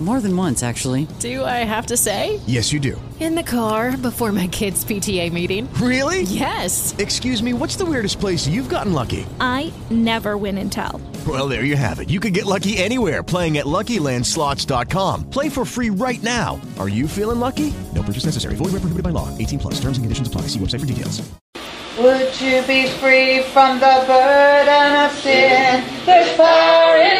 More than once, actually. Do I have to say? Yes, you do. In the car before my kids' PTA meeting. Really? Yes. Excuse me, what's the weirdest place you've gotten lucky? I never win and tell. Well, there you have it. You can get lucky anywhere playing at LuckyLandSlots.com. Play for free right now. Are you feeling lucky? No purchase necessary. Void where prohibited by law. 18 plus. Terms and conditions apply. See website for details. Would you be free from the burden of sin? There's power in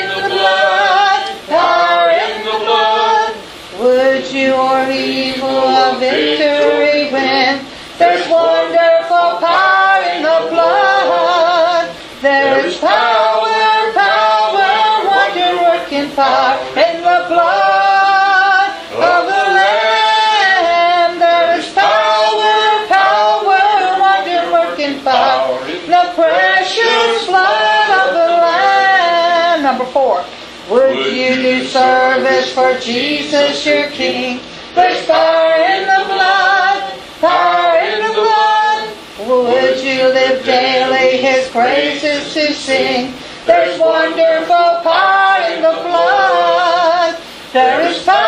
victory win? There's wonderful power in the blood. There's power, power, wonder working power in the blood of the Lamb. There is power, power, wonder working power in the precious blood of the Lamb. Number four. Would you do service for Jesus your King? There's power in the blood, power in the blood. Would you live daily His praises to sing? There's wonderful power in the blood. There is power,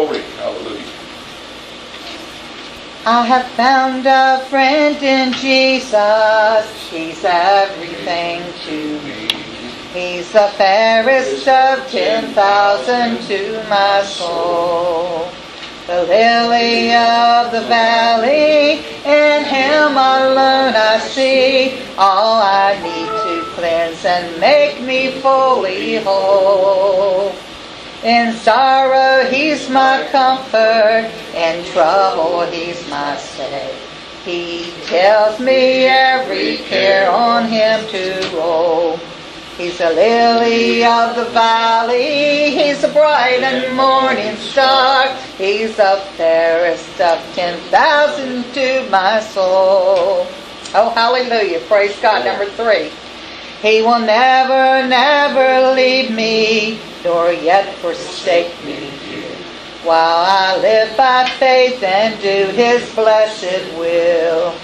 Glory. Hallelujah. I have found a friend in Jesus. He's everything to me. He's the fairest of ten thousand to my soul. The lily of the valley, in him alone I see all I need to cleanse and make me fully whole. In sorrow, he's my comfort. In trouble, he's my stay. He tells me every care on him to roll. He's a lily of the valley. He's a bright and morning star. He's the fairest of ten thousand to my soul. Oh, hallelujah. Praise God. Number three. He will never, never leave me, nor yet forsake me. While I live by faith and do his blessed will.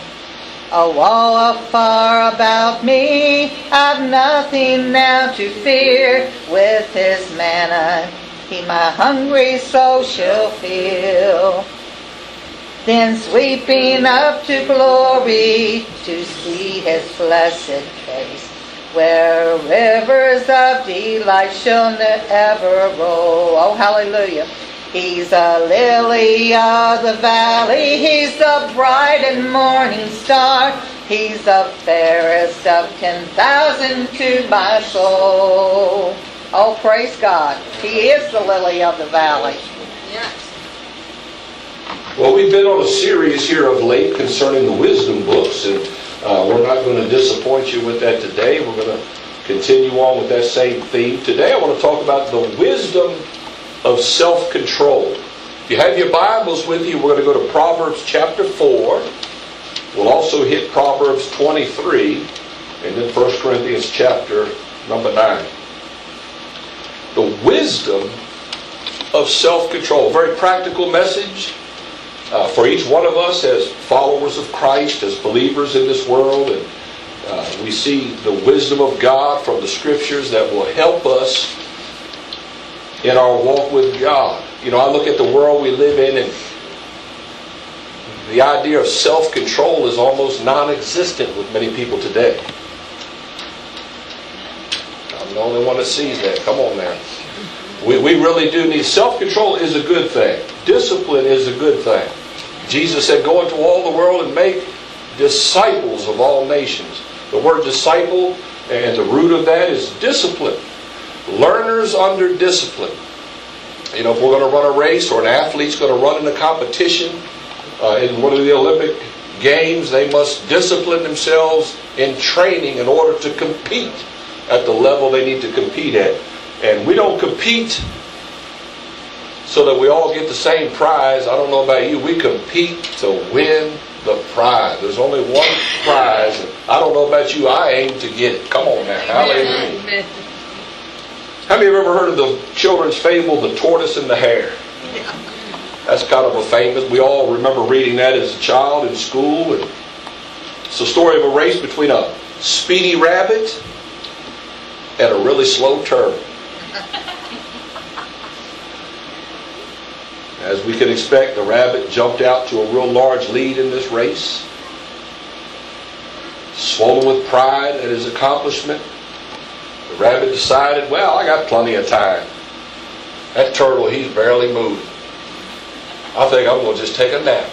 A wall afar about me, I've nothing now to fear. With his manna, he my hungry soul shall fill. Then sweeping up to glory to see his blessed face, where rivers of delight shall never roll. Oh, hallelujah. He's a lily of the valley. He's the bright and morning star. He's the fairest of ten thousand to my soul. Oh, praise God. He is the lily of the valley. Yes. Well, we've been on a series here of late concerning the wisdom books, and uh, we're not going to disappoint you with that today. We're going to continue on with that same theme. Today, I want to talk about the wisdom of self control. If you have your Bibles with you, we're going to go to Proverbs chapter 4. We'll also hit Proverbs 23 and then 1 Corinthians chapter number 9. The wisdom of self control. Very practical message uh, for each one of us as followers of Christ, as believers in this world. And uh, we see the wisdom of God from the scriptures that will help us in our walk with God. You know, I look at the world we live in and the idea of self control is almost non existent with many people today. I'm the only one that sees that. Come on now. We, we really do need self control is a good thing. Discipline is a good thing. Jesus said, Go into all the world and make disciples of all nations. The word disciple and the root of that is discipline. Learners under discipline. You know, if we're going to run a race or an athlete's going to run in a competition uh, in one of the Olympic Games, they must discipline themselves in training in order to compete at the level they need to compete at. And we don't compete so that we all get the same prize. I don't know about you. We compete to win the prize. There's only one prize. I don't know about you. I aim to get it. Come on now. Hallelujah. Have you ever heard of the children's fable, The Tortoise and the Hare? That's kind of a famous. We all remember reading that as a child in school. And it's the story of a race between a speedy rabbit and a really slow turtle. As we can expect, the rabbit jumped out to a real large lead in this race. Swollen with pride at his accomplishment, the rabbit decided, well, I got plenty of time. That turtle, he's barely moving. I think I'm going to just take a nap.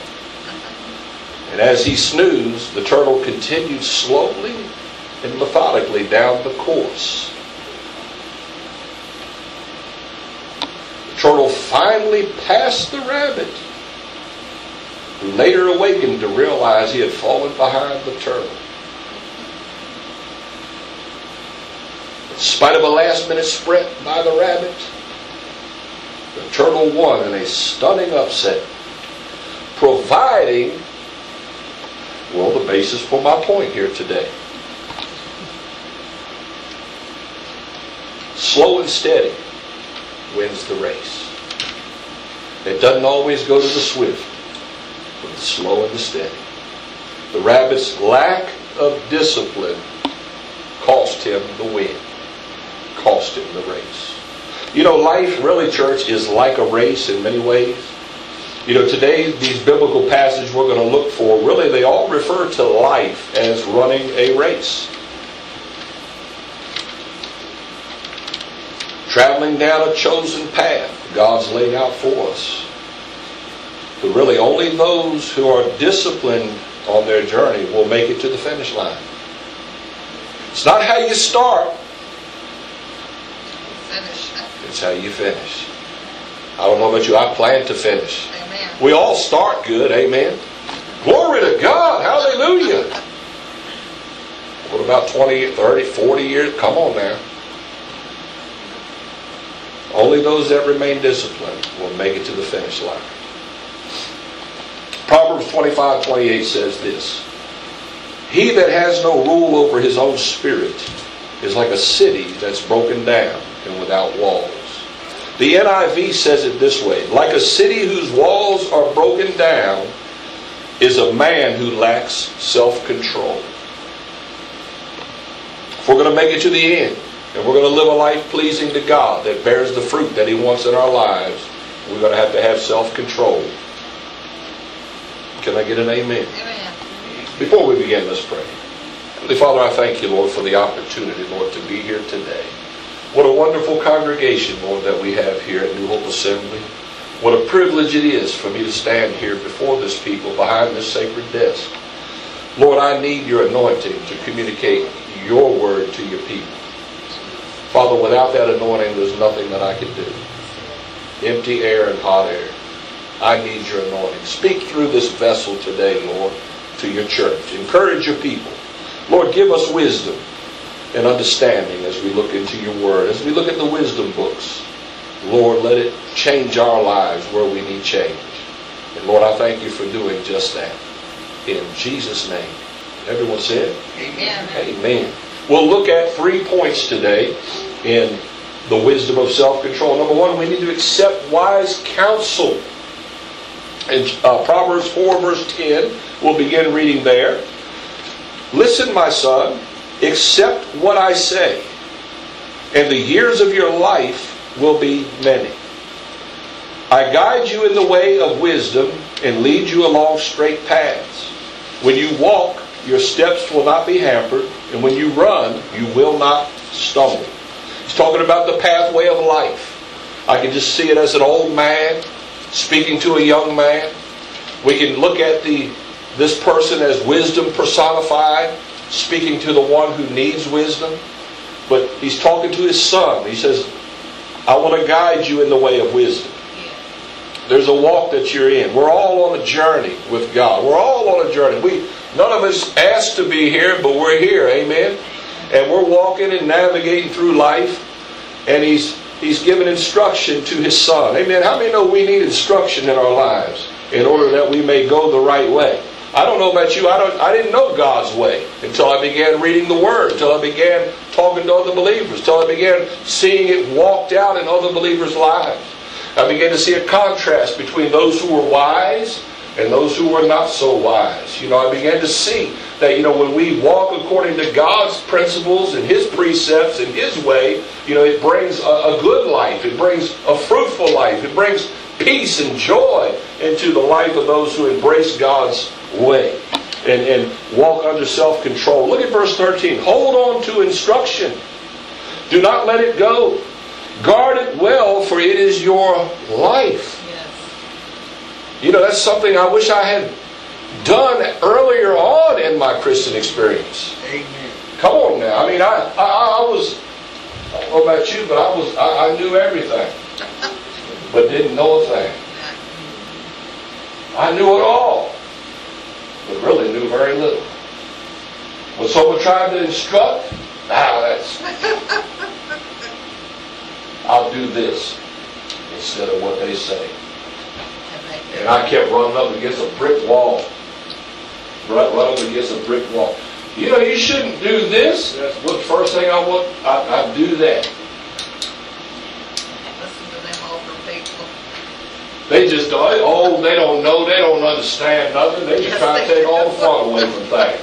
And as he snoozed, the turtle continued slowly and methodically down the course. turtle finally passed the rabbit, who later awakened to realize he had fallen behind the turtle. In spite of a last minute sprint by the rabbit, the turtle won in a stunning upset, providing, well, the basis for my point here today. Slow and steady wins the race. It doesn't always go to the swift, but the slow and the steady. The rabbit's lack of discipline cost him the win, cost him the race. You know, life really, church, is like a race in many ways. You know, today, these biblical passages we're going to look for, really, they all refer to life as running a race. traveling down a chosen path God's laid out for us. But really, only those who are disciplined on their journey will make it to the finish line. It's not how you start, Finish. it's how you finish. I don't know about you, I plan to finish. Amen. We all start good, amen. Glory to God, hallelujah. What about 20, 30, 40 years? Come on now. Only those that remain disciplined will make it to the finish line. Proverbs 25, 28 says this He that has no rule over his own spirit is like a city that's broken down and without walls. The NIV says it this way like a city whose walls are broken down is a man who lacks self control. If we're going to make it to the end, and we're going to live a life pleasing to God that bears the fruit that He wants in our lives, we're going to have to have self control. Can I get an amen? Amen. Before we begin, let's pray. Heavenly Father, I thank you, Lord, for the opportunity, Lord, to be here today. What a wonderful congregation, Lord, that we have here at New Hope Assembly. What a privilege it is for me to stand here before this people behind this sacred desk. Lord, I need your anointing to communicate your word to your people. Father, without that anointing, there's nothing that I can do. Empty air and hot air. I need your anointing. Speak through this vessel today, Lord, to your church. Encourage your people. Lord, give us wisdom and understanding as we look into your word, as we look at the wisdom books. Lord, let it change our lives where we need change. And Lord, I thank you for doing just that. In Jesus' name. Everyone said? Amen. Amen. We'll look at three points today in the wisdom of self-control. Number one, we need to accept wise counsel. In uh, Proverbs 4, verse 10, we'll begin reading there. Listen, my son, accept what I say, and the years of your life will be many. I guide you in the way of wisdom and lead you along straight paths. When you walk, your steps will not be hampered, and when you run, you will not stumble. He's talking about the pathway of life. I can just see it as an old man speaking to a young man. We can look at the this person as wisdom personified, speaking to the one who needs wisdom. But he's talking to his son. He says, I want to guide you in the way of wisdom. There's a walk that you're in. We're all on a journey with God. We're all on a journey. We none of us asked to be here, but we're here. Amen. And we're walking and navigating through life. And he's He's given instruction to His Son. Amen. How many know we need instruction in our lives in order that we may go the right way? I don't know about you. I don't. I didn't know God's way until I began reading the Word, until I began talking to other believers, until I began seeing it walked out in other believers' lives. I began to see a contrast between those who were wise and those who were not so wise. You know, I began to see that, you know, when we walk according to God's principles and His precepts and His way, you know, it brings a, a good life. It brings a fruitful life. It brings peace and joy into the life of those who embrace God's way and, and walk under self control. Look at verse 13. Hold on to instruction, do not let it go. Guard it well, for it is your life. You know, that's something I wish I had done earlier on in my Christian experience. Amen. Come on now. I mean, I, I, I was, I don't know about you, but I was, I, I knew everything, but didn't know a thing. I knew it all, but really knew very little. When someone tried to instruct, ah, that's, I'll do this instead of what they say. And I kept running up against a brick wall. Run, run up against a brick wall. You know, you shouldn't do this. That's what the first thing I want. I, I do that. Listen to them older people. They just. Oh, they don't know. They don't understand nothing. They just try to take all the fun away from things.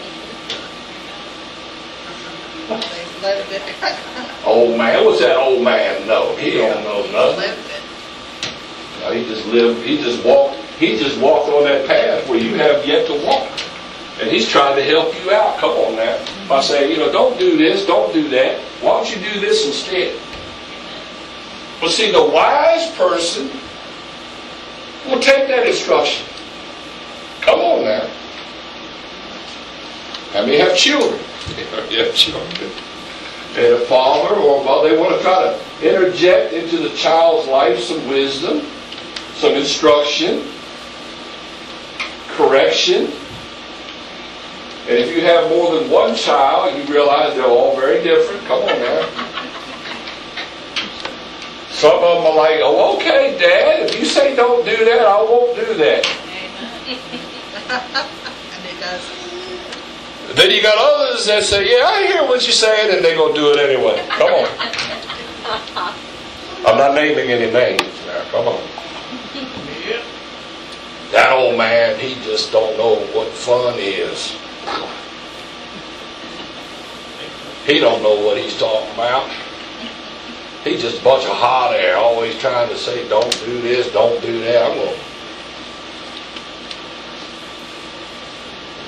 They lived it. Old man, what's that old man know? He don't know nothing. He just lived. He just walked. He just walked on that path where you have yet to walk. And he's trying to help you out. Come on now. By saying, you know, don't do this, don't do that. Why don't you do this instead? Well, see, the wise person will take that instruction. Come on now. I mean, have children. you have children. And a father or a mother, they want to try to interject into the child's life some wisdom, some instruction, correction. And if you have more than one child, you realize they're all very different. Come on now. Some of them are like, oh, okay, Dad, if you say don't do that, I won't do that. And it does. Then you got others that say, yeah, I hear what you're saying, and they're going to do it anyway. Come on. I'm not naming any names now. Come on. That old man, he just don't know what fun is. He don't know what he's talking about. He's just a bunch of hot air, always trying to say, don't do this, don't do that. I'm to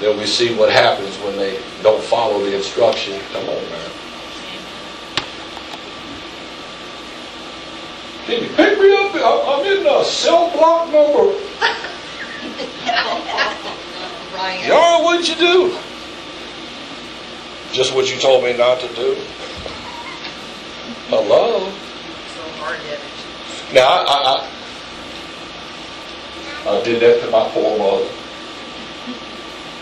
Then we see what happens when they don't follow the instruction. Come on, man. Can you pick me up? I'm in the cell block number. Ryan. Yara, what'd you do? Just what you told me not to do. Hello? So hard-headed. Now, I, I, I, I did that to my poor mother.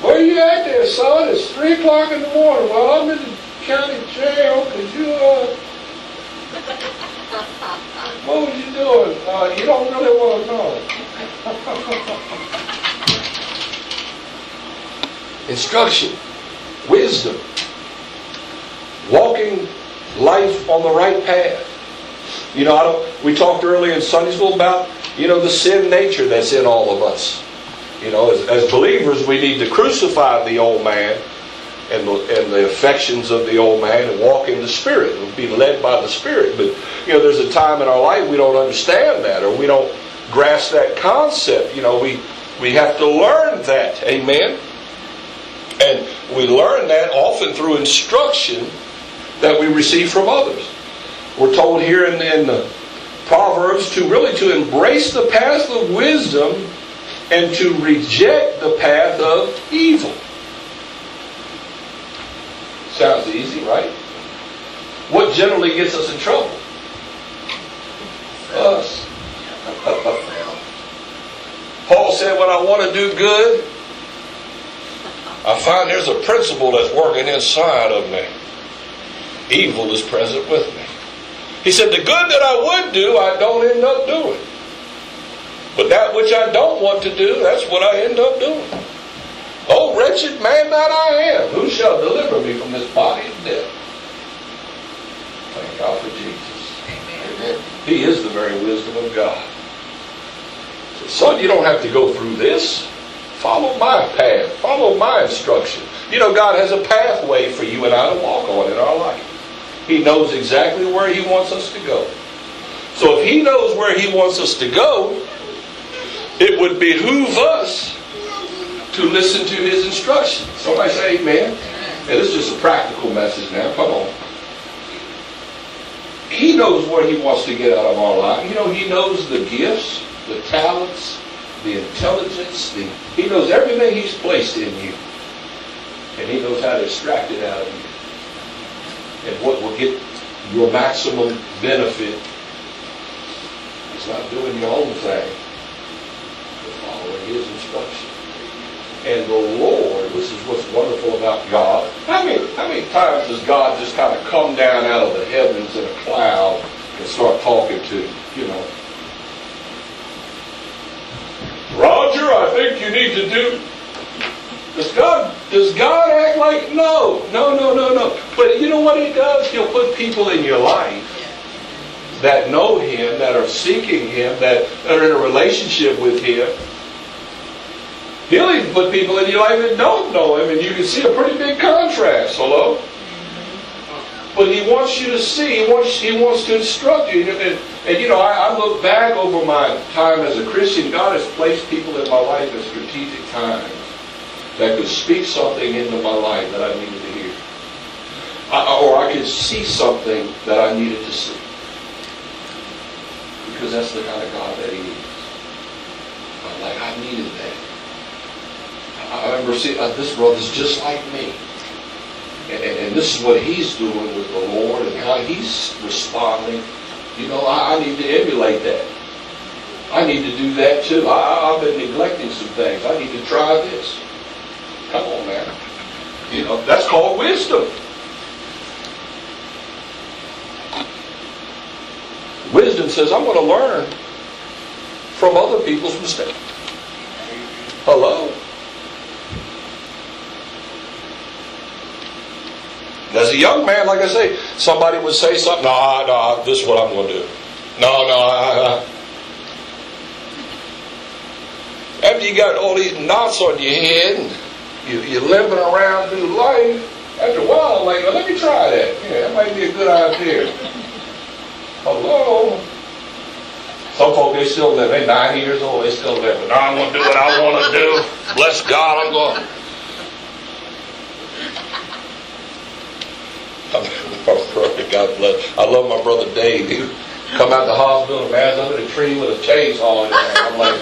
Where you at there, son? It's 3 o'clock in the morning. Well, I'm in the county jail because you, uh, what was you doing? Uh, you don't really want to know. Instruction, wisdom, walking life on the right path. You know, I don't, we talked earlier in Sunday school about, you know, the sin nature that's in all of us. You know, as, as believers, we need to crucify the old man and the, and the affections of the old man and walk in the Spirit and be led by the Spirit. But, you know, there's a time in our life we don't understand that or we don't grasp that concept. You know, we, we have to learn that. Amen? And we learn that often through instruction that we receive from others. We're told here in, in the Proverbs to really to embrace the path of wisdom and to reject the path of evil. Sounds easy, right? What generally gets us in trouble? Us. Paul said, when I want to do good, I find there's a principle that's working inside of me. Evil is present with me. He said, The good that I would do, I don't end up doing. But that which I don't want to do, that's what I end up doing. Oh, wretched man that I am, who shall deliver me from this body of death? Thank God for Jesus. Amen. He is the very wisdom of God. So, son, you don't have to go through this. Follow my path. Follow my instruction. You know, God has a pathway for you and I to walk on in our life. He knows exactly where He wants us to go. So if He knows where He wants us to go, it would behoove us to listen to His instructions. Somebody say amen. Yeah, this is just a practical message now. Come on. He knows what He wants to get out of our life. You know, He knows the gifts, the talents, the intelligence. The, he knows everything He's placed in you. And He knows how to extract it out of you and what will get your maximum benefit is not doing your own thing, but following His instruction. And the Lord, this is what's wonderful about God. How many, how many times does God just kind of come down out of the heavens in a cloud and start talking to you? You know, Roger, I think you need to do does God does God act like no, no, no, no, no? But you know what He does? He'll put people in your life that know Him, that are seeking Him, that are in a relationship with Him. He'll even put people in your life that don't know Him, and you can see a pretty big contrast. Hello. But he wants you to see. He wants. He wants to instruct you. And, and, you know, I, I look back over my time as a Christian. God has placed people in my life at strategic times that could speak something into my life that I needed to hear. I, or I could see something that I needed to see. Because that's the kind of God that He is. I'm like, I needed that. I remember seeing, uh, this brother's just like me. And, and, and, this is what he's doing with the Lord and how he's responding. You know, I, I need to emulate that. I need to do that too. I, I've been neglecting some things. I need to try this. Come on, man. You know, that's called wisdom. Wisdom says, I'm going to learn from other people's mistakes. Hello? As a young man, like I say, somebody would say something, no, no, this is what I'm going to do. No, no. After you got all these knots on your head, you, you're limping around through life. After a while, like, well, let me try that. Yeah, that might be a good idea. Hello? Some folk, they still live. They're 90 years old, they still live. No, I'm going to do what I want to do. Bless God, I'm going. God bless. I love my brother Dave. He come out the hospital and man's under the tree with a chainsaw in. I'm like,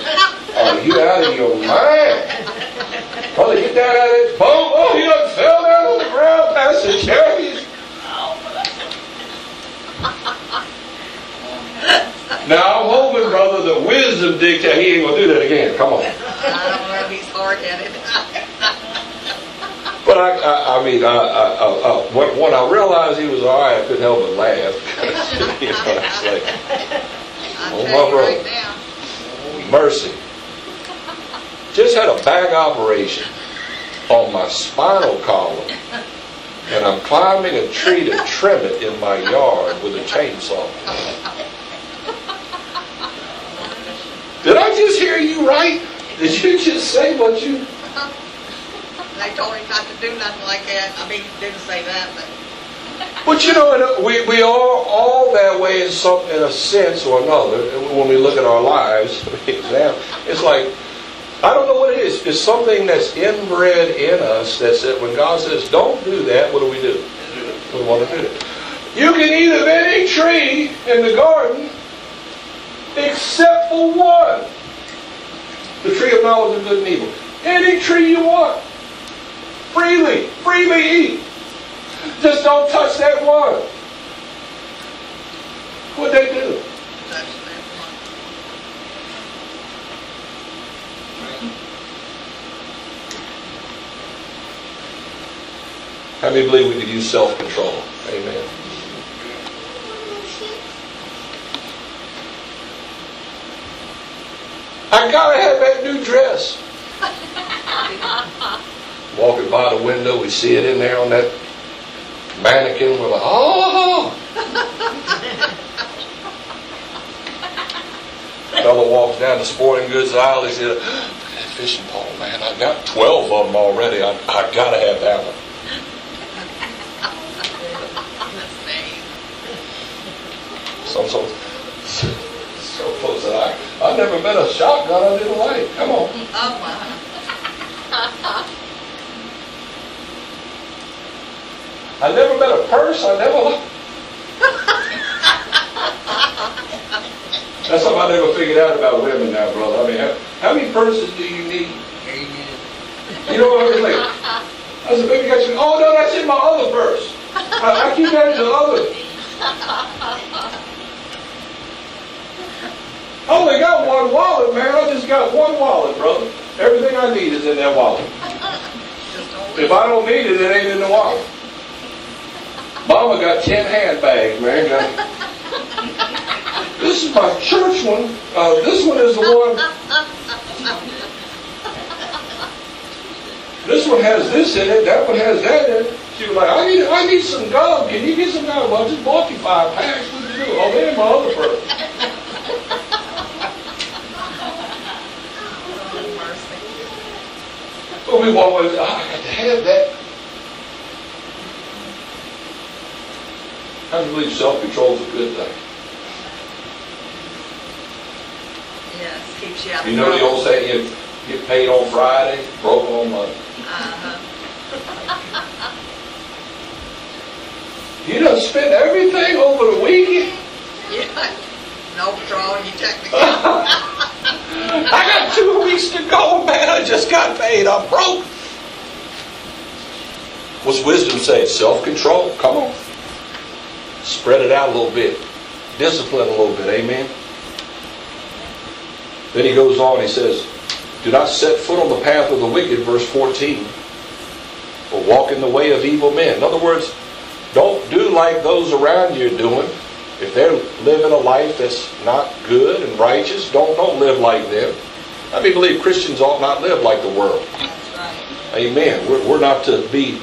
are you out of your mind? Brother, get down out of this boat. Oh, he done fell down on the ground past the cherries. Now I'm hoping, brother, the wisdom dictates he ain't gonna do that again. Come on. I don't know if he's hard headed. But I, I, I mean, I, I, when, when I realized he was all right, I couldn't help but laugh. you know, it's like, Oh, my you right mercy. Just had a back operation on my spinal column, and I'm climbing a tree to trim it in my yard with a chainsaw. Did I just hear you right? Did you just say what you? They told him not to do nothing like that. I mean, he didn't say that, but But you know, we, we are all that way in some in a sense or another. When we look at our lives, it's like I don't know what it is. It's something that's inbred in us. That's it. When God says, "Don't do that," what do we do? We want to do it. You can eat of any tree in the garden except for one, the tree of knowledge of good and evil. Any tree you want, Freely, freely eat. Just don't touch that water. What'd they do? How many believe we could use self-control? Amen. I gotta have that new dress. Walking by the window, we see it in there on that mannequin. We're like, oh. Fellow walks down the sporting goods aisle. He said, that fishing pole, man. I got 12 of them already. I, I gotta have that one. Some so, so close that I, I've never met a shotgun I didn't like. Come on. Oh, my. I never met a purse. I never. That's something I never figured out about women now, brother. I mean, how, how many purses do you need? Amen. You know what I was like? I said, baby, got you. Oh no, that's in my other purse. I, I keep that in the other. I only got one wallet, man. I just got one wallet, brother. Everything I need is in that wallet. If I don't need it, it ain't in the wallet. Mama got ten handbags, man. Got- This is my church one. Uh, this one is the one. This one has this in it. That one has that in it. She was like, I need, I need some gum. Can you get some gum? Well, I just bought you five packs. What do you do? Oh, they're in my other purse. But we oh, I got to have that. I believe self-control is a good thing. Yes, keeps you out of You know the old saying, you get paid on Friday, broke on Monday. Uh-huh. You done spent everything over the weekend? Yeah. No drawing you technically. I got two weeks to go, man. I just got paid. I'm broke. What's wisdom say? Self-control. Come on. Spread it out a little bit. Discipline a little bit. Amen. Then he goes on. He says, "Do not set foot on the path of the wicked." Verse 14. Or walk in the way of evil men. In other words, don't do like those around you are doing. If they're living a life that's not good and righteous, don't don't live like them. I mean, believe Christians ought not live like the world. Amen. We're, we're not to be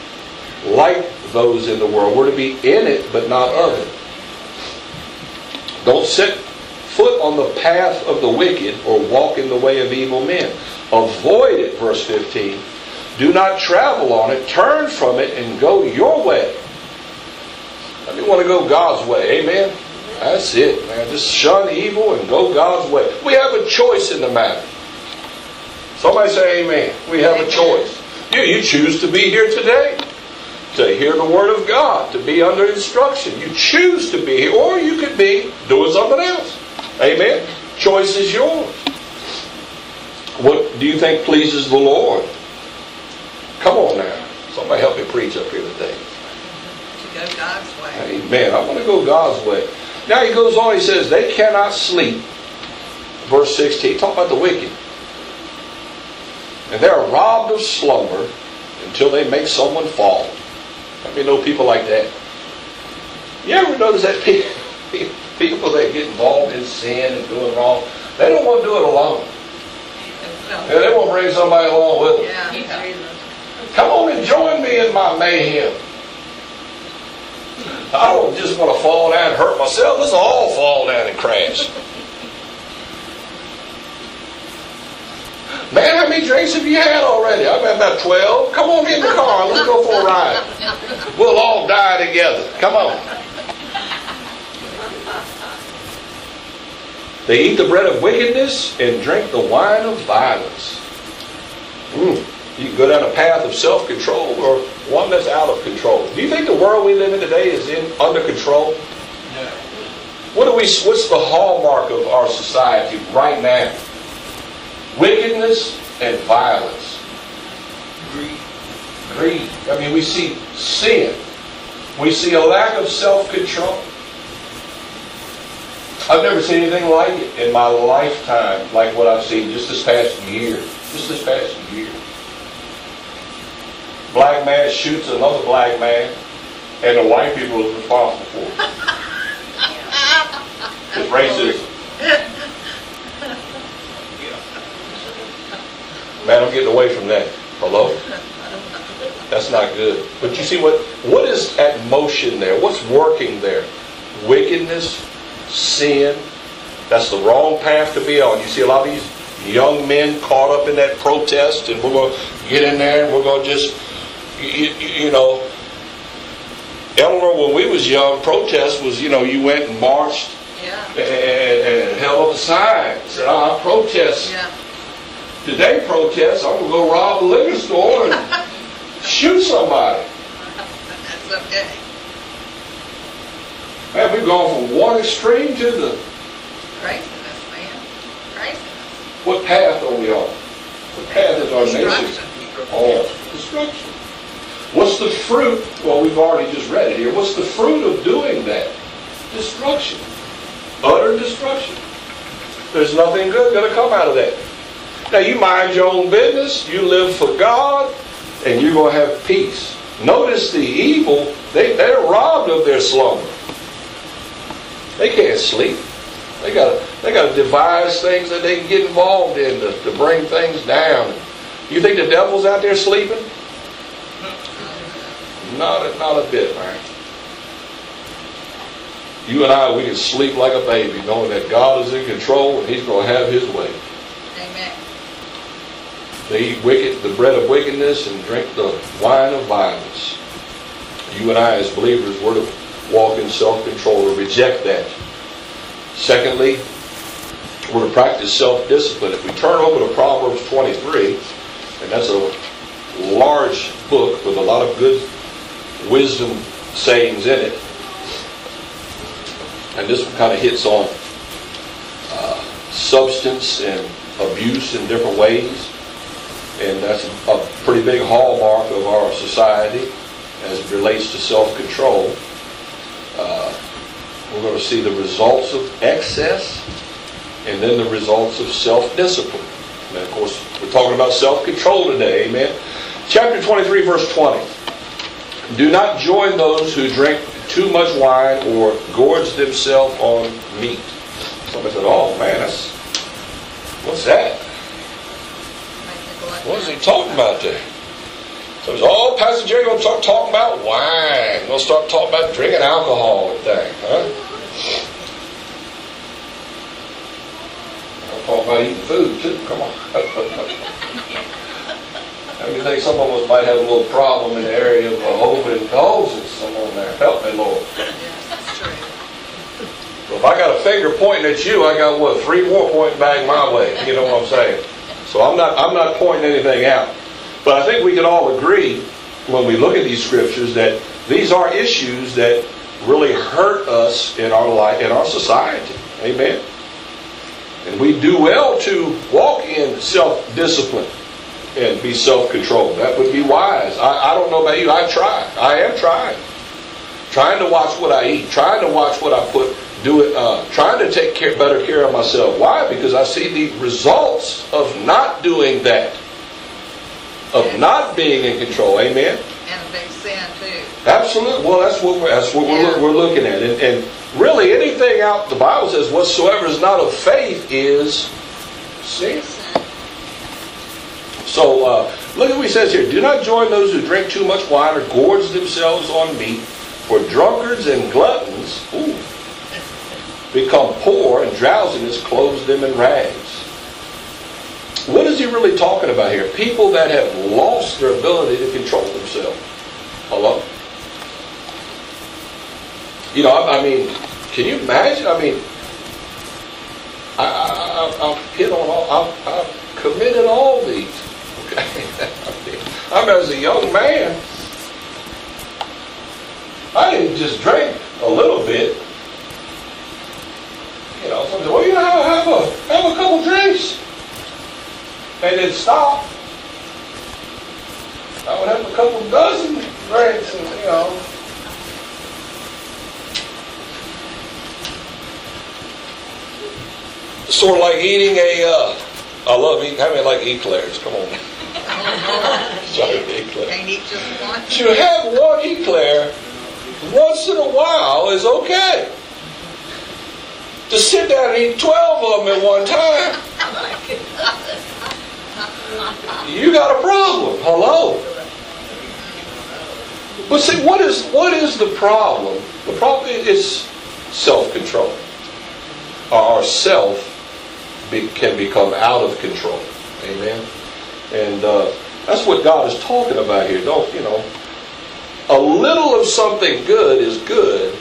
like those in the world. We're to be in it, but not of it. Don't set foot on the path of the wicked or walk in the way of evil men. Avoid it, verse 15. Do not travel on it. Turn from it and go your way. Let me want to go God's way. Amen. That's it, man. Just shun evil and go God's way. We have a choice in the matter. Somebody say amen. We have a choice. You, you choose to be here today, to hear the word of God, to be under instruction. You choose to be here, or you could be doing something else. Amen. Choice is yours. What do you think pleases the Lord? Come on now. Somebody help me preach up here today. To go God's way. Amen. I want to go God's way. Now he goes on, he says, they cannot sleep. Verse 16, talk about the wicked. And they are robbed of slumber until they make someone fall. Me know people like that. You ever notice that people, people that get involved in sin and doing wrong, they don't want to do it alone. No. They want to bring somebody along with them. Yeah. Come on and join me in my mayhem. I don't just want to fall down and hurt myself. Let's all fall down and crash. Man, how many drinks have you had already? I've had about 12. Come on get in the car. Let's go for a ride. We'll all die together. Come on. They eat the bread of wickedness and drink the wine of violence. Mm. You can go down a path of self-control or one that's out of control. Do you think the world we live in today is in under control? No. What do we? What's the hallmark of our society right now? Wickedness and violence. Greed. Greed. I mean, we see sin. We see a lack of self-control. I've never seen anything like it in my lifetime, like what I've seen just this past year. Just this past year. Black man shoots another black man, and the white people is responsible for it. It's racism. Man, I'm getting away from that. Hello? That's not good. But you see what what is at motion there? What's working there? Wickedness, sin. That's the wrong path to be on. You see a lot of these young men caught up in that protest, and we're going to get in there and we're going to just, you, you know. Eleanor, when we was young, protest was, you know, you went and marched Yeah, and, and held up a sign. Said, oh, "I uh, protest." yeah. Today, protest. I'm gonna go rob a liquor store and shoot somebody. That's okay. Man, we've gone from one extreme to the. Craziness, man. Craziness. What path are we on? What path is our nation? Destruction. Oh, destruction. What's the fruit? Well, we've already just read it here. What's the fruit of doing that? Destruction. Utter destruction. There's nothing good going to come out of that. Now, you mind your own business, you live for God, and you're going to have peace. Notice the evil, they, they're robbed of their slumber. They can't sleep. They got they got to devise things that they can get involved in to, to bring things down. You think the devil's out there sleeping? Not a, not a bit, man. You and I, we can sleep like a baby, knowing that God is in control and He's going to have His way. Amen. They eat wicked, the bread of wickedness, and drink the wine of violence. You and I, as believers, we're to walk in self-control, to reject that. Secondly, we're to practice self-discipline. If we turn over to Proverbs 23, and that's a large book with a lot of good wisdom sayings in it, and this one kind of hits on uh, substance and abuse in different ways and that's a pretty big hallmark of our society as it relates to self-control. Uh, we're going to see the results of excess and then the results of self-discipline. And of course, we're talking about self-control today, amen. Chapter 23, verse 20. Do not join those who drink too much wine or gorge themselves on meat. Somebody said, oh man, that's, what's that? What is he talking about there? So it's all Pastor Jerry gonna start talking about wine. Gonna start talking about drinking alcohol and things, huh? Talking about eating food too. Come on. I mean, think some of us might have a little problem in the area of uh, overindulgence. Someone there, help me, Lord. Yes, that's true. So if I got a finger pointing at you, I got what three more pointing back my way. You know what I'm saying? So I'm not I'm not pointing anything out. But I think we can all agree when we look at these scriptures that these are issues that really hurt us in our life in our society. Amen. And we do well to walk in self-discipline and be self-controlled. That would be wise. I, I don't know about you. I try. I am trying. Trying to watch what I eat. Trying to watch what I put. Do it. Uh, trying to take care, better care of myself. Why? Because I see the results of not doing that. Of not being in control. Amen. And a big sin too. Absolutely. Well, that's what we're, that's what we're, we're looking at. And, and really, anything out the Bible says whatsoever is not of faith is sin. So uh, look at what he says here. Do not join those who drink too much wine or gorge themselves on meat, for drunkards and gluttons ooh, become poor, and drowsiness clothes them in rags. What is he really talking about here? People that have lost their ability to control themselves. Hello? You know, I, I mean, can you imagine? I mean, I, I've hit on all, I've, I've committed all these. Okay? I mean, I'm as a young man. I didn't just drink a little bit. You know, somebody said, well, you know, have a, have a couple drinks. And then stop. I would have a couple dozen drinks and, you know. Sort of like eating a, uh, I love eating, how many like eclairs? Come on. Sorry, eclair. Can't eat just one. To have one eclair once in a while is okay. To sit down and eat 12 of them at one time, you got a problem. Hello. But see, what is what is the problem? The problem is self-control. Our self be, can become out of control. Amen. And uh, that's what God is talking about here. Don't you know? A little of something good is good,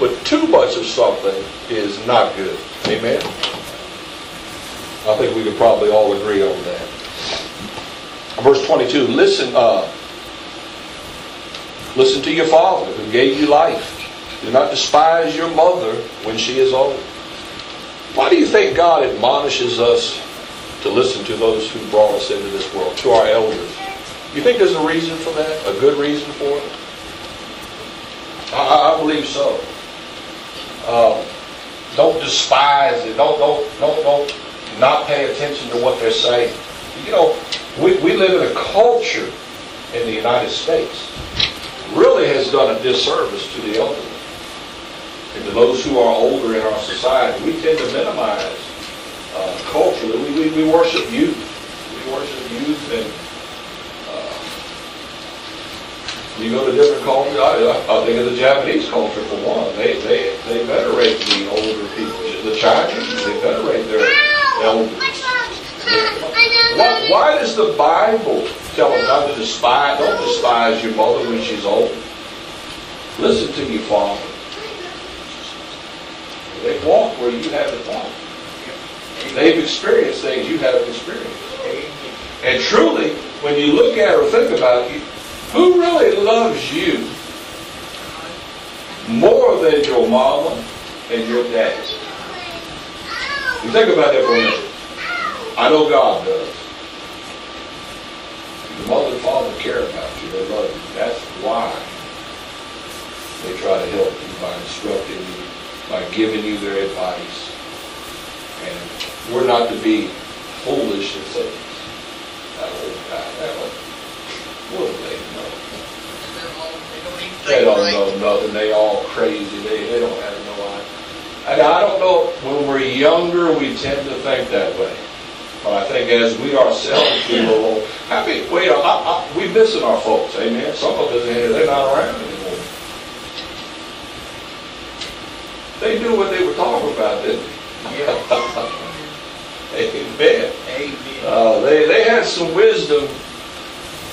but too much of something is not good. Amen. I think we could probably all agree on that. Verse 22, listen, uh, listen to your father who gave you life. Do not despise your mother when she is old. Why do you think God admonishes us to listen to those who brought us into this world, to our elders? You think there's a reason for that? A good reason for it? I, I believe so. Um, don't despise it. Don't don't don't don't not pay attention to what they're saying. You know, we, we live in a culture in the United States really has done a disservice to the elderly and to those who are older in our society. We tend to minimize uh, culturally. We, we, we worship youth. We worship youth and You go to different cultures. I, I think of the Japanese culture for one. They they they venerate the older people. The Chinese they venerate their elders. Why, why does the Bible tell us not to despise? Don't despise your mother when she's old. Listen to your father. They walk where you haven't walked. They've experienced things you haven't experienced. And truly, when you look at or think about it, who really loves you more than your mama and your daddy? You think about that for a minute. I know God does. Your mother and father care about you. They love you. That's why they try to help you by instructing you, by giving you their advice. And we're not to be foolish and say, that old guy, that old, what do they they don't know nothing. They all crazy. They, they don't have no idea. And I don't know, when we're younger, we tend to think that way. But I think as we ourselves get old, I mean, wait, I, I, we missing our folks, amen. Some of us, they're not around anymore. They knew what they were talking about, didn't they? amen. Amen. Uh, they, they had some wisdom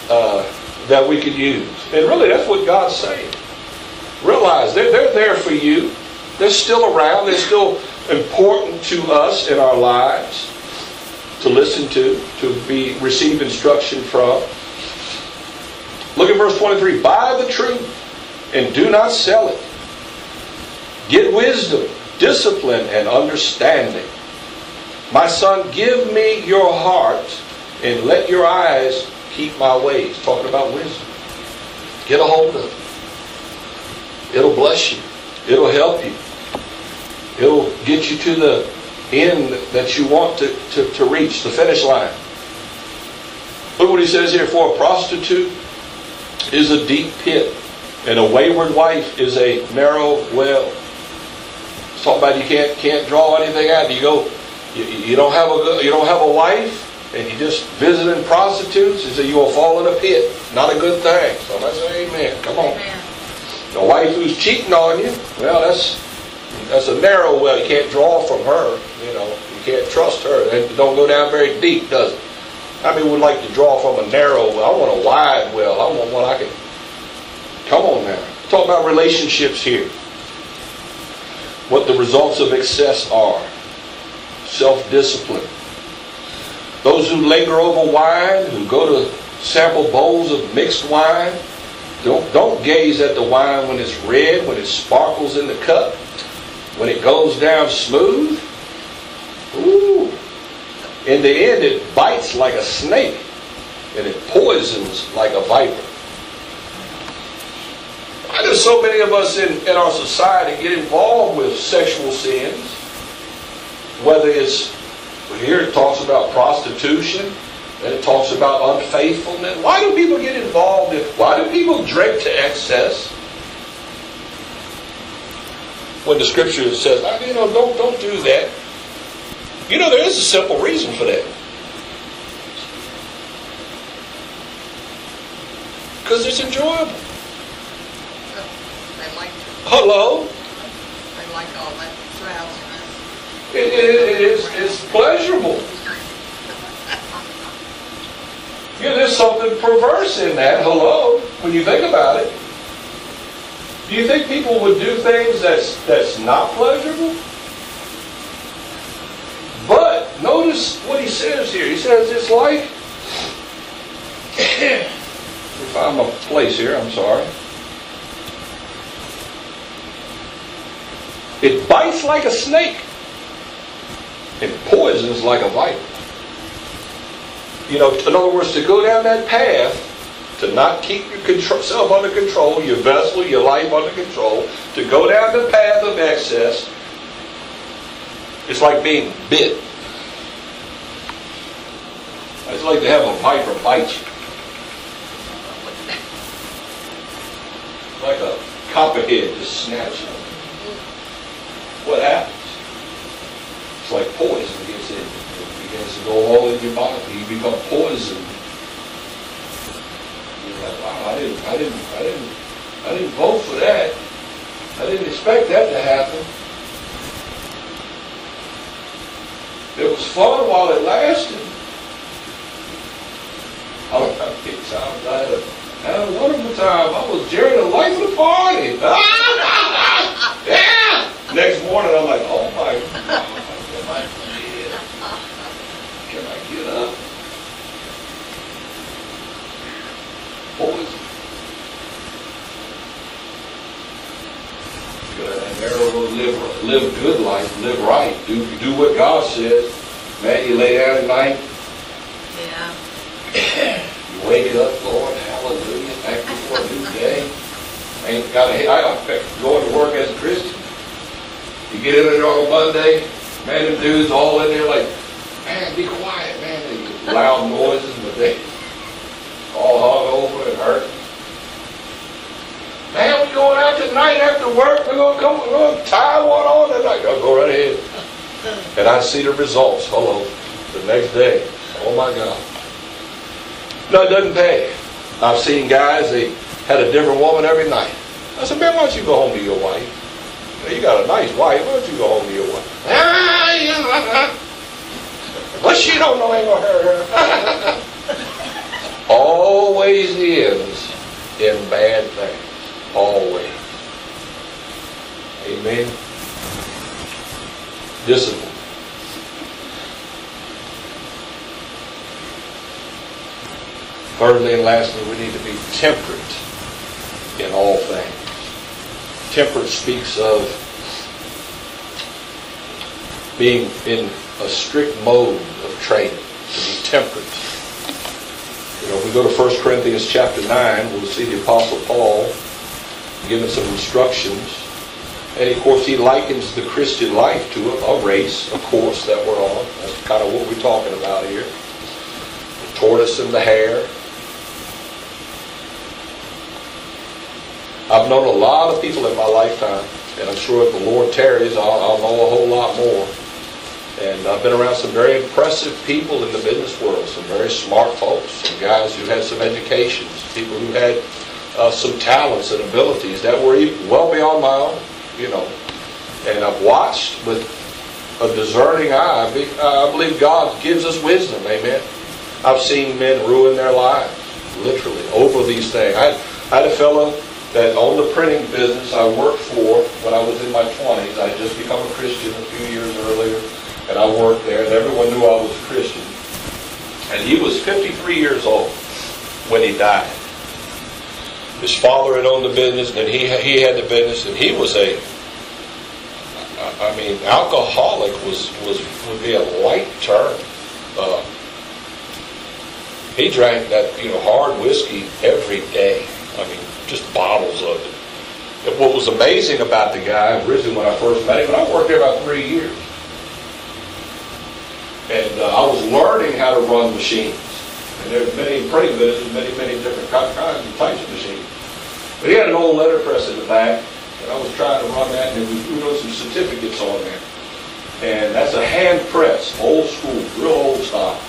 uh, that we could use. And really, that's what God's saying. Realize they're, they're there for you. They're still around. They're still important to us in our lives to listen to, to be receive instruction from. Look at verse 23. Buy the truth and do not sell it. Get wisdom, discipline, and understanding. My son, give me your heart and let your eyes keep my ways. Talking about wisdom. Get a hold of it. It'll bless you. It'll help you. It'll get you to the end that you want to, to, to reach, the finish line. Look what he says here for a prostitute is a deep pit, and a wayward wife is a narrow well. It's talking about you can't can't draw anything out. You go, you, you don't have a you don't have a wife, and you just visiting prostitutes, and so you will fall in a pit. Not a good thing. So I say amen. Come on. Amen. The wife who's cheating on you, well, that's that's a narrow well. You can't draw from her. You know, you can't trust her. It don't go down very deep, does it? I mean, we'd like to draw from a narrow well. I want a wide well. I want one I can. Come on now. Talk about relationships here. What the results of excess are. Self-discipline those who linger over wine, who go to sample bowls of mixed wine, don't, don't gaze at the wine when it's red, when it sparkles in the cup, when it goes down smooth. Ooh. In the end, it bites like a snake and it poisons like a viper. Why do so many of us in, in our society get involved with sexual sins? Whether it's but here it talks about prostitution. And it talks about unfaithfulness. Why do people get involved in why do people drink to excess? When the scripture says, you know, don't don't do that. You know, there is a simple reason for that. Because it's enjoyable. I like Hello? I like all that drowsy. It, it, it is, it's pleasurable. Yeah, there's something perverse in that. Hello? When you think about it. Do you think people would do things that's, that's not pleasurable? But notice what he says here. He says it's like. Me find my place here. I'm sorry. It bites like a snake and poisons like a viper. You know, in other words, to go down that path, to not keep yourself under control, your vessel, your life under control, to go down the path of excess, it's like being bit. It's like to have a viper bite you. Like a copperhead just snatch you. What happens? It's like poison gets in. It begins to go all in your body. You become poisoned. You're like, wow, I didn't, I didn't, I didn't, I didn't vote for that. I didn't expect that to happen. It was fun while it lasted. I was I'm glad I had a wonderful time. I was Jerry the life of the party. yeah. Next morning, I'm like, oh my God, I? Can I get up? Poison. And there will live, live good life, live right, do do what God says. Man, you lay down at night, Yeah. you wake up, Lord, hallelujah, thank you for a new day. Ain't got a, I, I going to work as a Christian. You get in there on a Monday, man, them dudes all in there like, man, be quiet, man. They loud noises, but they all hung over and hurt. Man, we going out tonight after work. We're gonna come. We're gonna tie one on tonight. I'll go right ahead. And I see the results. Hello, the next day. Oh my God. No, it doesn't pay. I've seen guys, they had a different woman every night. I said, man, why don't you go home to your wife? You got a nice wife. Why don't you go home to your wife? but she don't know ain't gonna hurt her. Always is in bad things. Always. Amen. Discipline. Thirdly and lastly, we need to be temperate in all things. Temperate speaks of being in a strict mode of training, to be temperate. You know, if we go to 1 Corinthians chapter 9, we'll see the Apostle Paul giving some instructions. And of course, he likens the Christian life to a race, a course that we're on. That's kind of what we're talking about here. The tortoise and the hare. I've known a lot of people in my lifetime, and I'm sure if the Lord tarries, I'll, I'll know a whole lot more. And I've been around some very impressive people in the business world, some very smart folks, some guys who had some educations, people who had uh, some talents and abilities that were well beyond my own, you know. And I've watched with a discerning eye. I believe God gives us wisdom, amen. I've seen men ruin their lives, literally, over these things. I I had a fellow that owned the printing business I worked for when I was in my 20s. I had just become a Christian a few years earlier, and I worked there, and everyone knew I was a Christian. And he was 53 years old when he died. His father had owned the business, and he he had the business, and he was a, I mean, alcoholic was was would be a light term. Uh, he drank that you know hard whiskey every day. I mean, just bottles of it. And what was amazing about the guy, originally when I first met him, and I worked there about three years, and uh, I was learning how to run machines. And there's many printing businesses, many, many different kinds and types of machines. But he had an old letterpress in the back, and I was trying to run that, and we wrote some certificates on there. And that's a hand press, old school, real old style.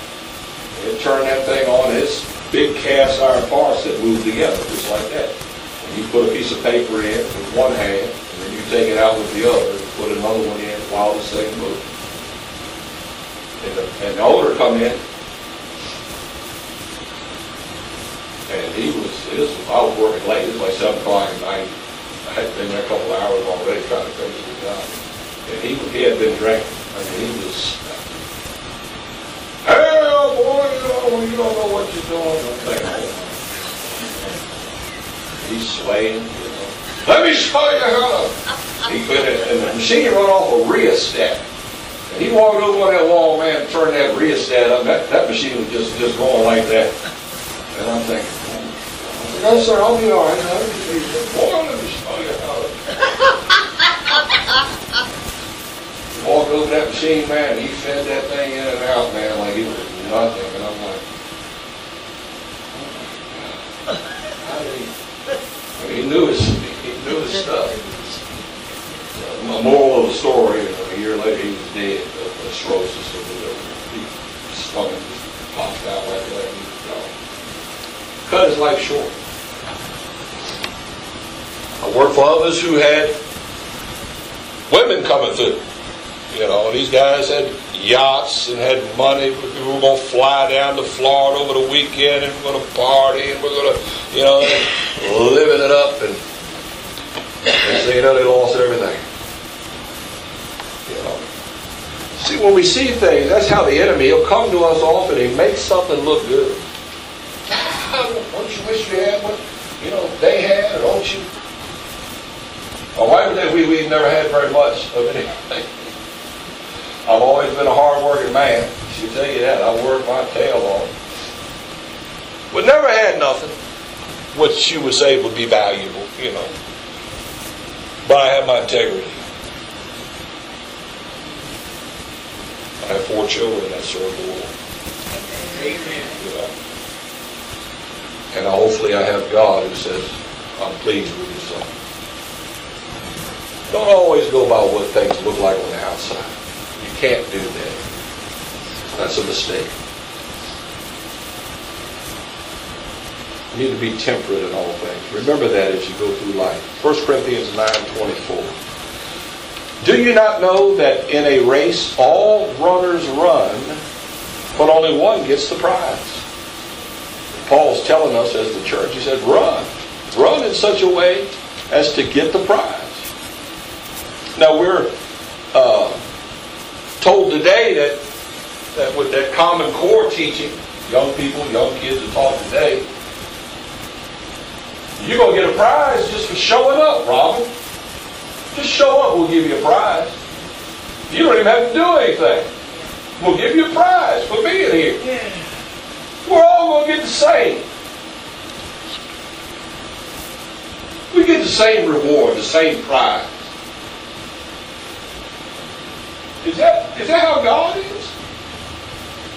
He'd turn that thing on, his big cast iron parts that move together, just like that. You put a piece of paper in with one hand, and then you take it out with the other, and put another one in while the thing moves. And the, and the owner come in, and he was, was, I was working late, it was like seven o'clock at night. I had been there a couple hours already trying to finish the job. And he, he had been drinking. I mean, he was, hell, boy, you you don't know what you're doing. He's swaying. Let me show you how. He put it, and the machine run off a rheostat. And he walked over on that wall, man, turned that rheostat up. That, that machine was just, just going like that. And I'm thinking, hmm, no, sir, I'll be all right. Said, Boy, let me show you how. Walked over that machine, man, he fed that thing in and out, man, like it was nothing. And I'm like, how did he? I mean, he knew his, he knew his stuff. The moral of the story, a year later, he was dead of of cirrhosis whatever. His stomach popped out like that. Cut his life short. I worked for others who had women coming through. You know, these guys had yachts and had money. We were going to fly down to Florida over the weekend and we're going to party and we're going to, you know, living it up. And, and so, you know, they lost everything. You know. See, when we see things, that's how the enemy, he'll come to us often. He makes something look good. Ah, don't you wish you had what, you know, they had, don't you? My wife would say we, we've never had very much of anything. I've always been a hard-working man. She'll tell you that. I worked my tail off. But never had nothing which she would say would be valuable, you know. But I have my integrity. I have four children that serve the Lord. Amen. You know. And hopefully I have God who says, I'm pleased with you, son. Don't always go by what things look like on the outside. Can't do that. That's a mistake. You need to be temperate in all things. Remember that as you go through life. 1 Corinthians 9 24. Do you not know that in a race all runners run, but only one gets the prize? Paul's telling us as the church, he said, run. Run in such a way as to get the prize. Now we're uh, told today that that with that Common Core teaching, young people, young kids are taught today, you're going to get a prize just for showing up, Robin. Just show up, we'll give you a prize. You don't even have to do anything. We'll give you a prize for being here. We're all going to get the same. We get the same reward, the same prize. Is that, is that how God is?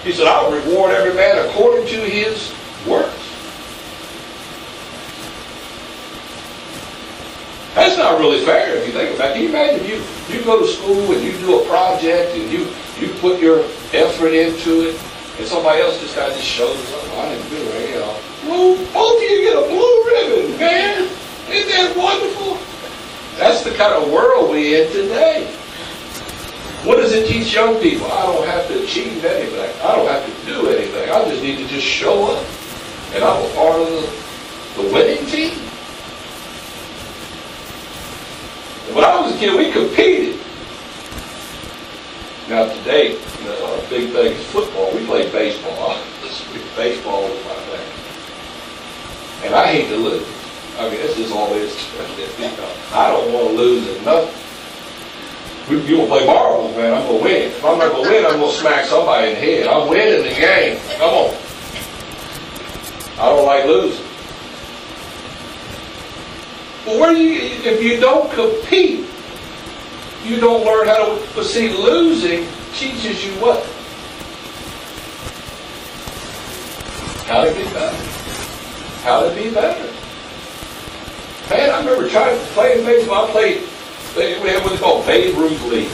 He said, I'll reward every man according to his works. That's not really fair if you think about it. Can you imagine you, you go to school and you do a project and you, you put your effort into it and somebody else just kind of just shows up. "Well, I didn't do it. Well, both of you get a blue ribbon, man. Isn't that wonderful? That's the kind of world we're in today. What does it teach young people? I don't have to achieve anything. I don't have to do anything. I just need to just show up. And I'm a part of the, the winning team. When I was a kid, we competed. Now today, you know, big thing is football. We played baseball. baseball was my thing. And I hate to lose. I mean, this is all there is it. I don't want to lose nothing. You want to play marbles, man, I'm to win. If I'm not to win, I'm to smack somebody in the head. I'm winning the game. Come on. I don't like losing. But where do you, if you don't compete, you don't learn how to, but see, losing teaches you what? How to be better. How to be better. Man, I remember trying to play baseball. I played, we had what's called Babe Ruth League.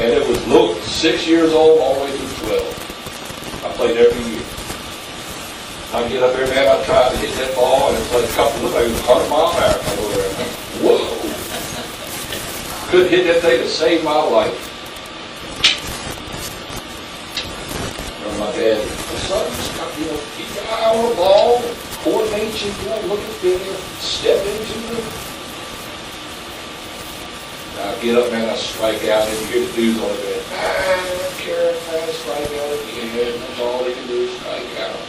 And it was little, six years old all the way through 12. I played every year. I get up there, man, I try to hit that ball, and it's like a couple of, a hundred mile an hour come over there. Whoa! Couldn't hit that thing to save my life. My dad, My son, you know, keep your eye on the ball, coordinate you, you know, look at the, step into the. I get up, man, I strike out, and you hear the dudes on the bed. I don't care if I strike out again. That's all they can do is strike out.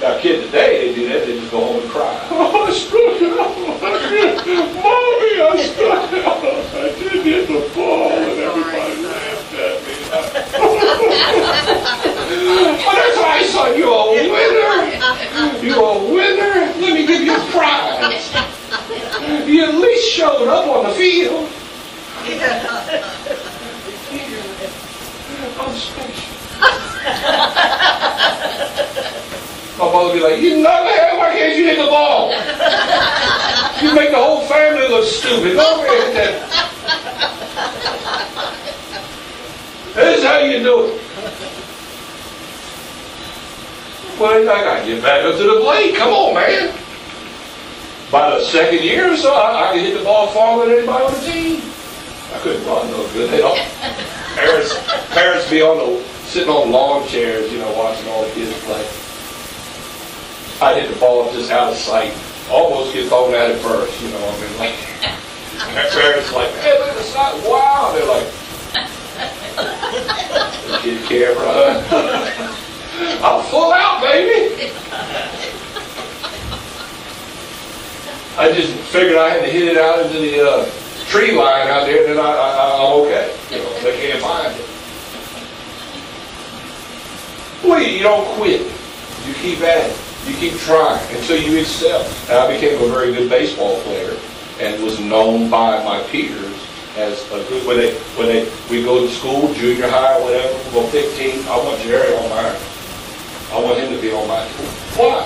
Now, kid today, they do that, they just go home and cry. Oh, I struck out. Mommy, I struck out. I did hit the ball, and everybody laughed at me. But that's right, son, you're a winner. You're a winner. Let me give you a prize. You at least showed up on the field. I'm special. My mother be like, you knucklehead, why can't you hit the ball? You make the whole family look stupid. Go over here and hit that. This is how you do it. Well, I gotta get back up to the plate. Come on, man. By the second year or so, I, I could hit the ball farther than anybody on the team. I couldn't run no good. They don't. Parents, parents be on the sitting on lawn chairs, you know, watching all the kids play. I hit the ball just out of sight. Almost get thrown out at it first, you know. I mean, like, my parents like, hey, look at the side. Wow. They're like, get camera. I'm full out, baby. I just figured I had to hit it out into the uh, tree line out there, and then I, I, I'm okay. You know, they can't find it. Well, you don't quit. You keep at it. You keep trying until you excel. And I became a very good baseball player and was known by my peers as a good. When they when they we go to school, junior high, or whatever, go pick team. I want Jerry on mine. I want him to be on my team. Why?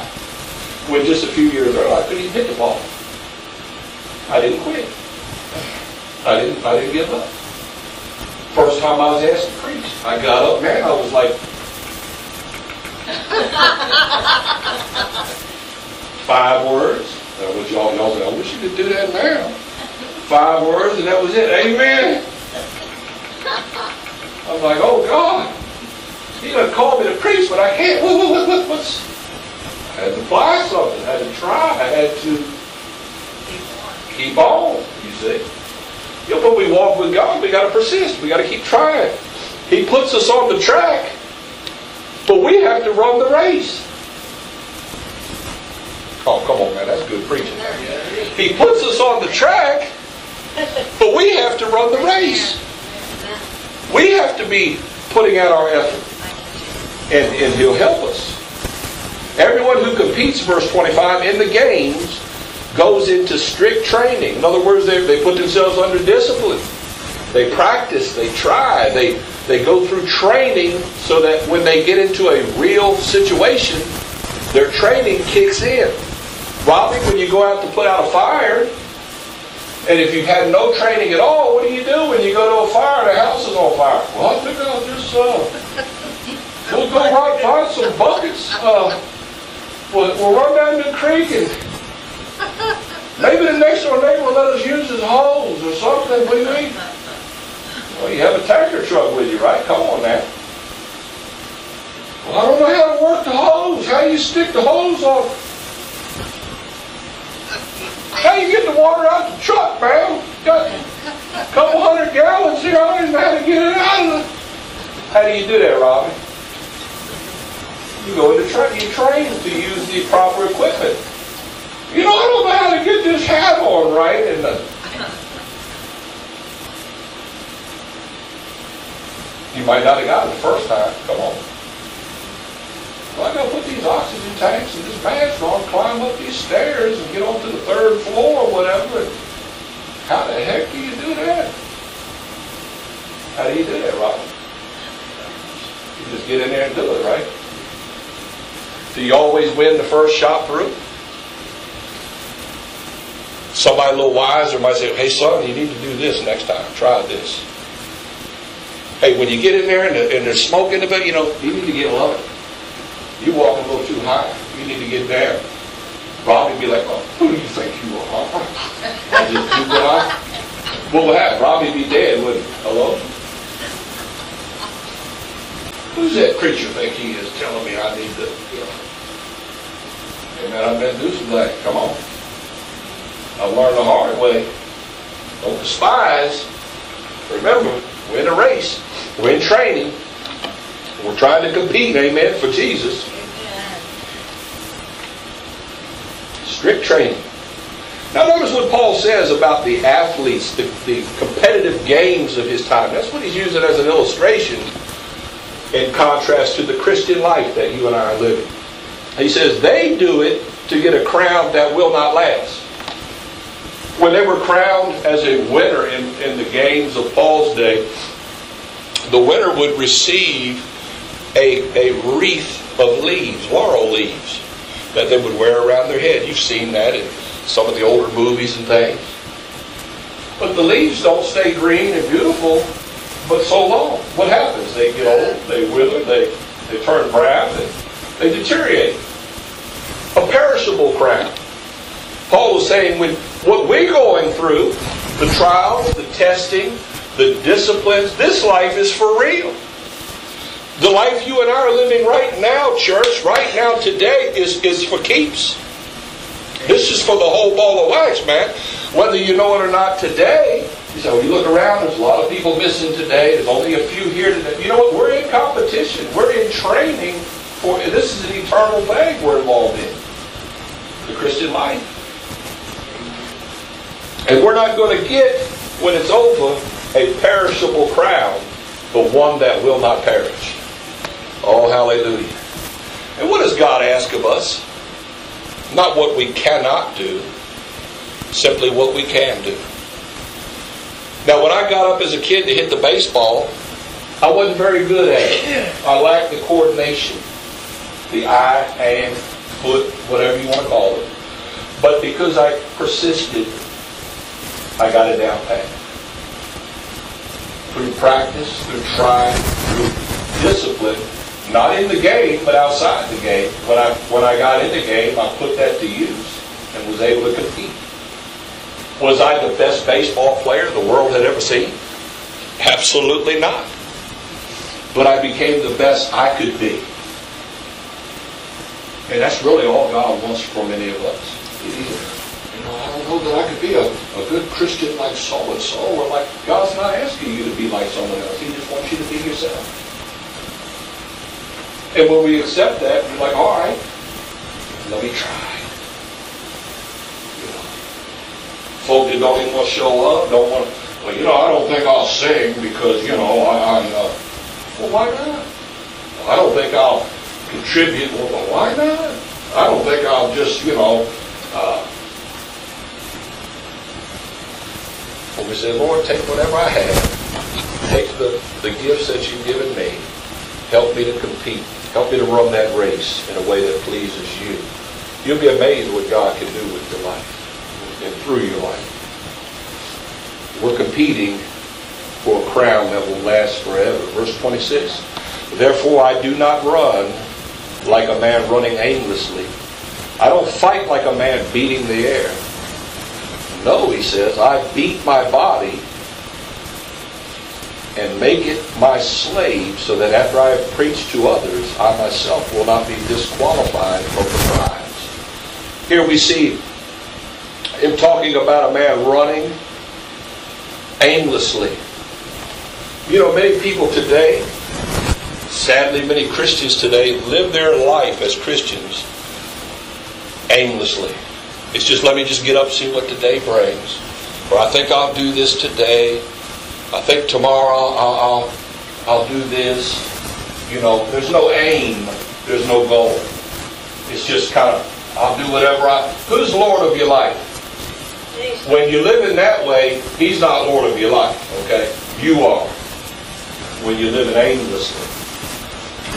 When just a few years earlier, I couldn't even hit the ball. I didn't quit. I didn't. I didn't give up. First time I was asked to preach, I got up, man. I was like, five words. Now, what y'all y'all say? I wish you could do that now. Five words, and that was it. Amen. I was like, oh God, He done called me to preach, but I can't. What, what, what, what, what's? I had to apply something. I had to try. I had to keep on. You see. You know, when we walk with God, we got to persist. We got to keep trying. He puts us on the track, but we have to run the race. Oh, come on, man. That's good preaching. He puts us on the track, but we have to run the race. We have to be putting out our effort, and, and He'll help us. Everyone who competes, verse 25, in the games goes into strict training. In other words, they, they put themselves under discipline. They practice, they try, they, they go through training so that when they get into a real situation, their training kicks in. Robbie, when you go out to put out a fire, and if you've had no training at all, what do you do when you go to a fire and the house is on fire? Well, I think I'll just, uh, we'll go right find some buckets. Uh, we'll, we'll run down the creek and maybe the next door neighbor will let us use his hose or something. What do you mean? Well, you have a tanker truck with you, right? Come on now. Well, I don't know how to work the hose. How you stick the hose on? How you get the water out the truck, man? Got a couple hundred gallons here. I don't even know how to get it out of. How do you do that, Robbie? You go into train. You train to use the proper equipment. You know, I don't know how to get this hat on right, and the, you might not have got it the first time. Come on. Well, I gotta put these oxygen tanks and this mask on, climb up these stairs and get onto the third floor or whatever. How the heck do you do that? How do you do that, Robin? You just get in there and do it, right? Do you always win the first shot through? Somebody a little wiser might say, hey son, you need to do this next time. Try this. Hey, when you get in there and, the, and there's smoke in the bed, you know, you need to get low. You walk a little too high. You need to get down. Robbie be like, oh, who do you think you are? I just too high. What would happen? Robbie be dead, wouldn't he? Hello? Who's that creature think he is telling me I need to, know? Man, I've been through some things. Come on. I learned the hard way. Don't despise. Remember, we're in a race. We're in training. We're trying to compete, amen, for Jesus. Strict training. Now notice what Paul says about the athletes, the, the competitive games of his time. That's what he's using as an illustration in contrast to the Christian life that you and I are living. He says they do it to get a crown that will not last. When they were crowned as a winner in, in the games of Paul's day, the winner would receive a, a wreath of leaves, laurel leaves, that they would wear around their head. You've seen that in some of the older movies and things. But the leaves don't stay green and beautiful but so long. What happens? They get old, they wither, they, they turn brown, they, they deteriorate. A perishable crown. Paul was saying when what we're going through, the trials, the testing, the disciplines, this life is for real. The life you and I are living right now, church, right now today, is, is for keeps. This is for the whole ball of wax, man. Whether you know it or not today, so oh, you look around, there's a lot of people missing today. There's only a few here today. You know what? We're in competition. We're in training for this is an eternal thing we're involved in. The Christian life. And we're not going to get, when it's over, a perishable crown, but one that will not perish. Oh, hallelujah. And what does God ask of us? Not what we cannot do, simply what we can do. Now, when I got up as a kid to hit the baseball, I wasn't very good at it. I lacked the coordination, the eye, hand, foot, whatever you want to call it. But because I persisted, I got it down pat. Through practice, through trying, through discipline, not in the game, but outside the game. When I when I got in the game, I put that to use and was able to compete. Was I the best baseball player the world had ever seen? Absolutely not. But I became the best I could be. And that's really all God wants from any of us. You know, I don't know that I could be a, a good Christian like so and so, or like God's not asking you to be like someone else. He just wants you to be yourself. And when we accept that, we're like, all right, let me try. You know, folk that don't even want to show up, don't want to, well, you know, I don't think I'll sing because, you know, I, am uh, well, why not? I don't think I'll contribute. Well, why not? I don't think I'll just, you know, uh, we said, Lord, take whatever I have. Take the, the gifts that you've given me. Help me to compete. Help me to run that race in a way that pleases you. You'll be amazed what God can do with your life and through your life. We're competing for a crown that will last forever. Verse 26. Therefore I do not run like a man running aimlessly. I don't fight like a man beating the air. No, he says, I beat my body and make it my slave so that after I have preached to others, I myself will not be disqualified from the prize. Here we see him talking about a man running aimlessly. You know, many people today, sadly, many Christians today, live their life as Christians aimlessly. It's just let me just get up, see what today brings. Or I think I'll do this today. I think tomorrow I'll, I'll, I'll do this. You know, there's no aim. There's no goal. It's just kind of, I'll do whatever I. Who's Lord of your life? When you live in that way, He's not Lord of your life, okay? You are. When you live in aimlessly.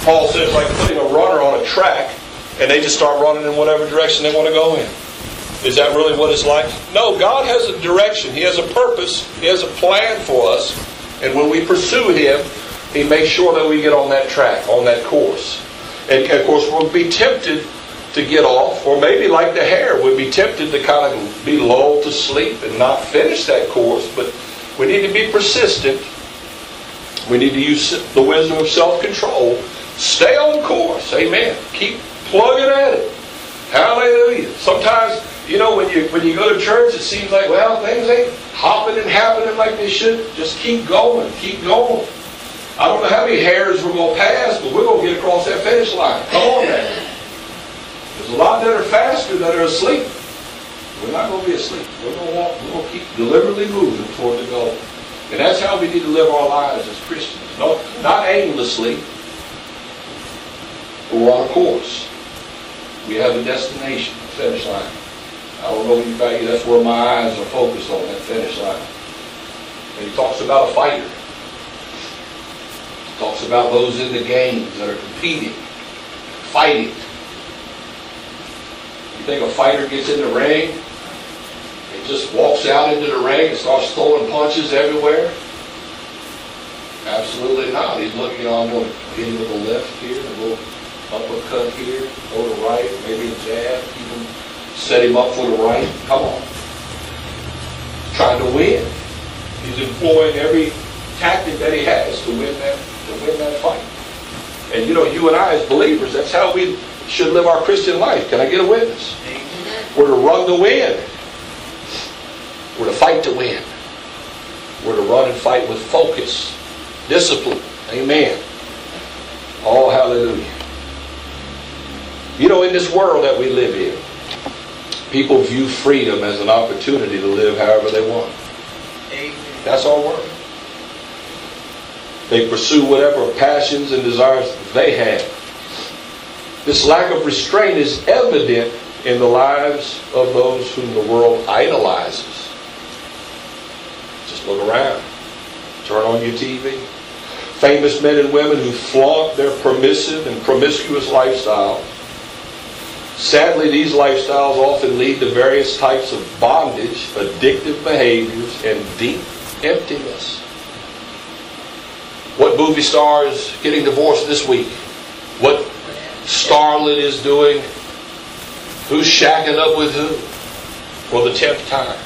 Paul says, like putting a runner on a track and they just start running in whatever direction they want to go in. Is that really what it's like? No, God has a direction. He has a purpose. He has a plan for us. And when we pursue Him, He makes sure that we get on that track, on that course. And of course, we'll be tempted to get off, or maybe like the hare, we'll be tempted to kind of be lulled to sleep and not finish that course. But we need to be persistent. We need to use the wisdom of self-control. Stay on course. Amen. Keep plugging at it. Hallelujah. Sometimes, you know, when you when you go to church, it seems like, well, things ain't hopping and happening like they should. Just keep going. Keep going. I don't know how many hares we're going to pass, but we're going to get across that finish line. Come on now. There's a lot that are faster that are asleep. We're not going to be asleep. We're going to walk. We're going to keep deliberately moving toward the goal. And that's how we need to live our lives as Christians. No, not aimlessly. We're on a course. We have a destination, a finish line. I don't know about you, that's where my eyes are focused on, that finish line. And he talks about a fighter. He talks about those in the games that are competing, fighting. You think a fighter gets in the ring and just walks out into the ring and starts throwing punches everywhere? Absolutely not. He's looking, on, I'm going to hit him with a left here, a little uppercut here, go to right, maybe a jab, even set him up for the right. Come on. He's trying to win. He's employing every tactic that he has to win that to win that fight. And you know, you and I as believers, that's how we should live our Christian life. Can I get a witness? We're to run to win. We're to fight to win. We're to run and fight with focus, discipline. Amen. Oh, hallelujah. You know, in this world that we live in, people view freedom as an opportunity to live however they want. That's our world. They pursue whatever passions and desires they have. This lack of restraint is evident in the lives of those whom the world idolizes. Just look around. Turn on your TV. Famous men and women who flaunt their permissive and promiscuous lifestyles. Sadly, these lifestyles often lead to various types of bondage, addictive behaviors, and deep emptiness. What movie star is getting divorced this week? What starlet is doing? Who's shacking up with who for the tenth time?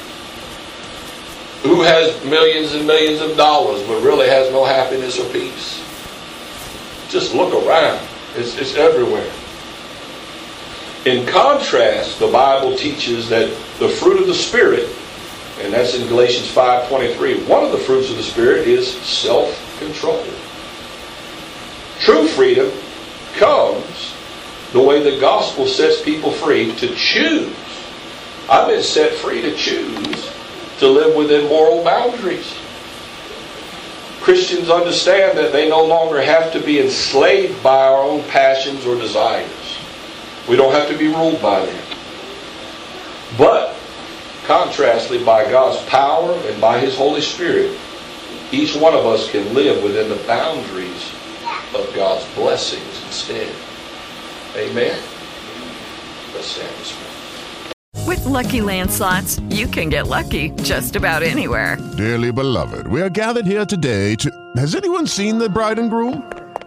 Who has millions and millions of dollars but really has no happiness or peace? Just look around. It's, it's everywhere. In contrast, the Bible teaches that the fruit of the Spirit, and that's in Galatians 5.23, one of the fruits of the Spirit is self-control. True freedom comes the way the gospel sets people free to choose. I've been set free to choose to live within moral boundaries. Christians understand that they no longer have to be enslaved by our own passions or desires. We don't have to be ruled by them. But, contrastly, by God's power and by His Holy Spirit, each one of us can live within the boundaries of God's blessings instead. Amen? Let's stand this morning. With Lucky Land slots, you can get lucky just about anywhere. Dearly beloved, we are gathered here today to. Has anyone seen the bride and groom?